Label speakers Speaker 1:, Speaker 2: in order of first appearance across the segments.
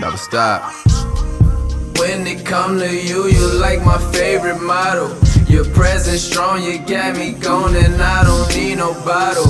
Speaker 1: Never stop.
Speaker 2: When it come to you, you like my favorite model. Your presence strong, you got me going, and I don't need no bottle.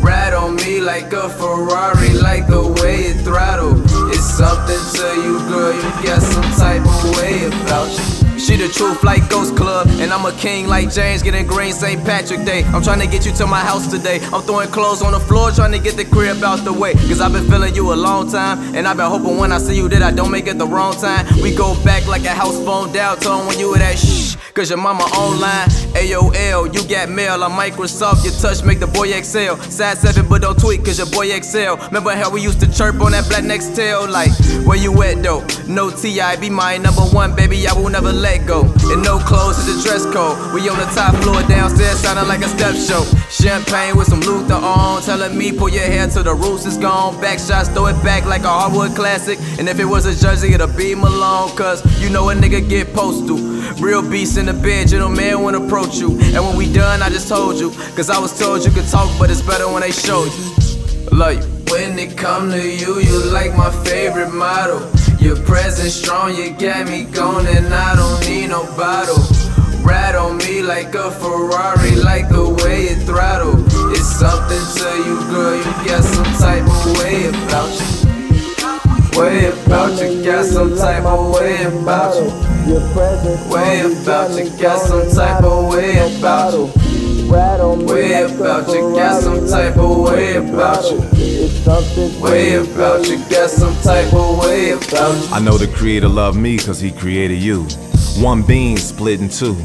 Speaker 2: Ride on me like a Ferrari, like the way it throttle. It's something to you, girl. You got some type of way about you. She the truth like Ghost Club, and I'm a king like James getting green St. Patrick Day. I'm trying to get you to my house today. I'm throwing clothes on the floor, trying to get the crib out the way. Cause I've been feeling you a long time, and I've been hoping when I see you that I don't make it the wrong time. We go back like a house phone down tone when you were that shh. Cause your mama online, AOL, you got mail on Microsoft, your touch make the boy excel. Sad 7, but don't tweet cause your boy excel. Remember how we used to chirp on that black Nextel? Like, where you at though? No TI, be my number one, baby, I will never let go. And no clothes is the dress code. We on the top floor downstairs, sounding like a step show. Champagne with some Luther on, telling me pull your hair till the roots is gone. Back shots, throw it back like a hardwood classic. And if it was a jersey, it'll be Malone, cause you know a nigga get postal. Real beast in the bed, gentleman won't approach you. And when we done, I just told you, cause I was told you could talk, but it's better when they show you. Love you. When it come to you, you like my favorite model. Your presence strong, you got me going, and I don't need no bottle. Ride on me like a Ferrari, like the way it throttle. It's something to you, girl. You got some type of way about you. Way about you, got some type of way about you. Way about you, got some type of way about you. Way about you, got some type of way about you. Way about you, got some type of way about you.
Speaker 3: I know the creator loved me cause he created you. One being split in two.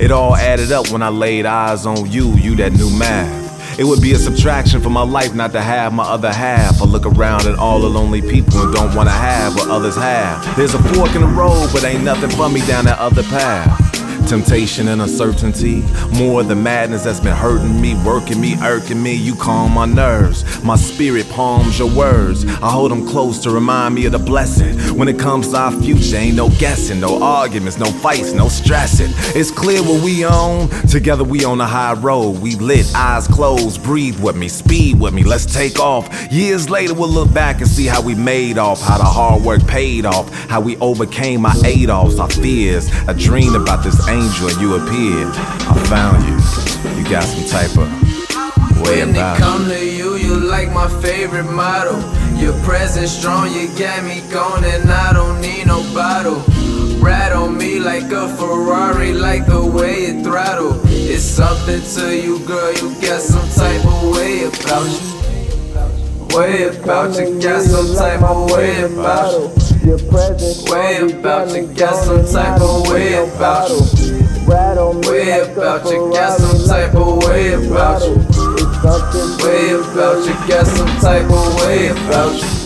Speaker 3: It all added up when I laid eyes on you, you that new math. It would be a subtraction for my life not to have my other half. I look around at all the lonely people and don't wanna have what others have. There's a fork in the road, but ain't nothing for me down that other path. Temptation and uncertainty, more the madness that's been hurting me, working me, irking me. You calm my nerves, my spirit palms your words. I hold them close to remind me of the blessing. When it comes to our future, ain't no guessing, no arguments, no fights, no stressing. It's clear what we own. Together we on a high road. We lit, eyes closed, breathe with me, speed with me. Let's take off. Years later, we'll look back and see how we made off, how the hard work paid off, how we overcame our Adolfs, our fears. I dreamed about this angel and you appeared. I found you. You got some type of way
Speaker 2: When it
Speaker 3: about
Speaker 2: come to you, you like my favorite model. Your presence strong, you got me going, and I don't need no bottle. Ride on me like a Ferrari, like the way it throttle. It's something to you, girl. You got some type of way about you. Way about you, got some type of way about you. Way about you, got some type of way about you. Way about you, got some type of way about you. Way about you, got some type of way about you.